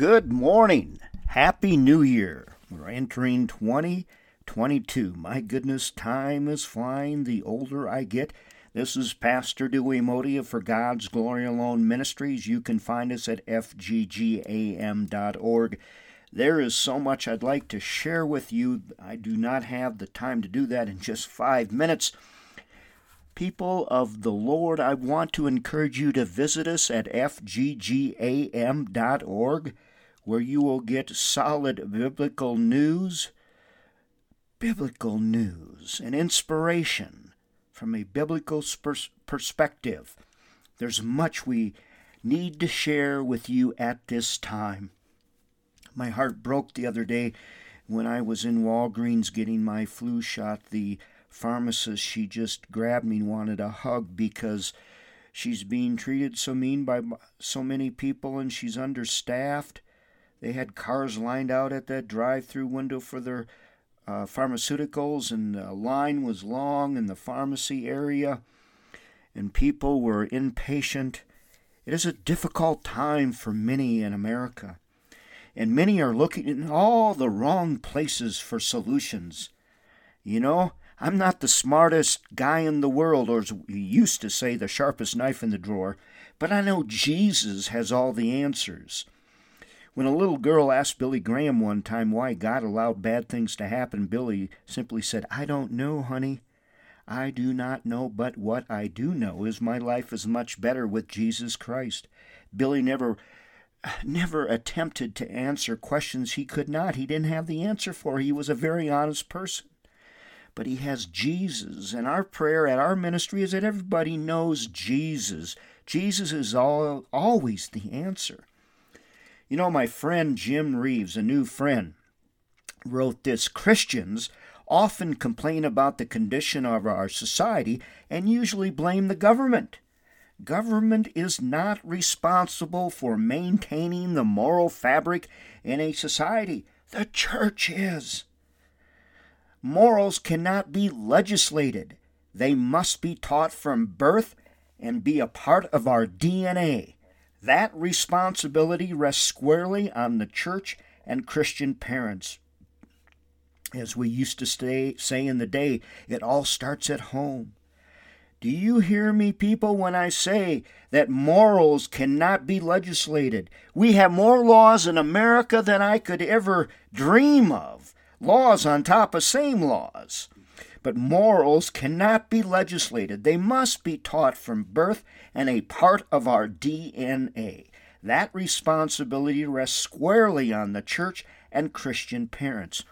Good morning. Happy New Year. We're entering 2022. My goodness, time is flying the older I get. This is Pastor Dewey Modia for God's Glory Alone Ministries. You can find us at fggam.org. There is so much I'd like to share with you. I do not have the time to do that in just five minutes. People of the Lord, I want to encourage you to visit us at fggam.org, where you will get solid biblical news, biblical news, and inspiration from a biblical perspective. There's much we need to share with you at this time. My heart broke the other day when I was in Walgreens getting my flu shot. The pharmacist, she just grabbed me and wanted a hug because she's being treated so mean by so many people and she's understaffed. They had cars lined out at that drive through window for their uh, pharmaceuticals, and the line was long in the pharmacy area, and people were impatient. It is a difficult time for many in America, and many are looking in all the wrong places for solutions. You know, I'm not the smartest guy in the world, or as we used to say, the sharpest knife in the drawer, but I know Jesus has all the answers. When a little girl asked Billy Graham one time why God allowed bad things to happen, Billy simply said, I don't know, honey. I do not know, but what I do know is my life is much better with Jesus Christ. Billy never never attempted to answer questions he could not. He didn't have the answer for. He was a very honest person but he has Jesus. And our prayer at our ministry is that everybody knows Jesus. Jesus is all, always the answer. You know, my friend Jim Reeves, a new friend, wrote this Christians often complain about the condition of our society and usually blame the government. Government is not responsible for maintaining the moral fabric in a society. The church is. Morals cannot be legislated. They must be taught from birth and be a part of our DNA. That responsibility rests squarely on the church and Christian parents. As we used to stay, say in the day, it all starts at home. Do you hear me, people, when I say that morals cannot be legislated? We have more laws in America than I could ever dream of laws on top of same laws. But morals cannot be legislated. They must be taught from birth and a part of our DNA. That responsibility rests squarely on the church and Christian parents.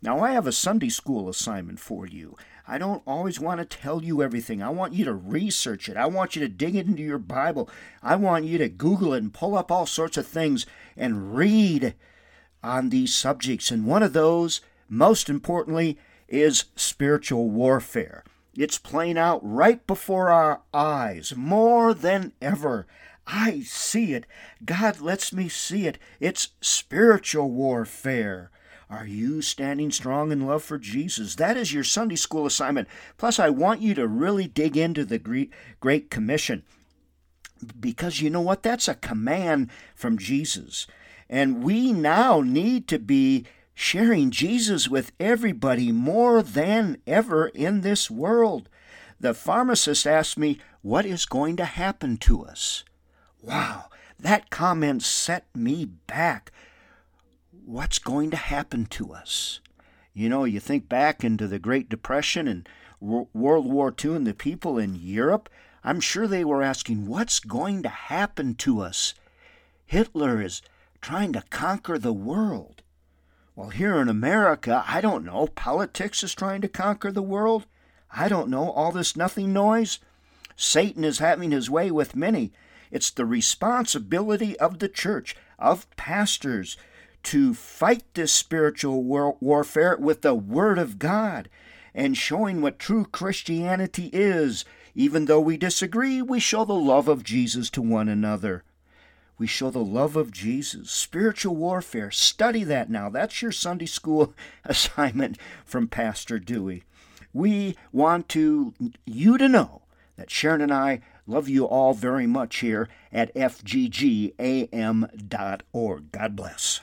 Now, I have a Sunday school assignment for you. I don't always want to tell you everything. I want you to research it. I want you to dig into your Bible. I want you to Google it and pull up all sorts of things and read on these subjects. And one of those most importantly, is spiritual warfare. It's playing out right before our eyes more than ever. I see it. God lets me see it. It's spiritual warfare. Are you standing strong in love for Jesus? That is your Sunday school assignment. Plus, I want you to really dig into the Great Commission because you know what? That's a command from Jesus. And we now need to be sharing Jesus with everybody more than ever in this world. The pharmacist asked me, What is going to happen to us? Wow, that comment set me back. What's going to happen to us? You know, you think back into the Great Depression and World War II and the people in Europe, I'm sure they were asking, What's going to happen to us? Hitler is trying to conquer the world. Well, here in America, I don't know. Politics is trying to conquer the world. I don't know. All this nothing noise. Satan is having his way with many. It's the responsibility of the church, of pastors, to fight this spiritual war- warfare with the Word of God and showing what true Christianity is. Even though we disagree, we show the love of Jesus to one another. We show the love of Jesus. Spiritual warfare. Study that now. That's your Sunday school assignment from Pastor Dewey. We want to you to know that Sharon and I Love you all very much here at fggam.org. God bless.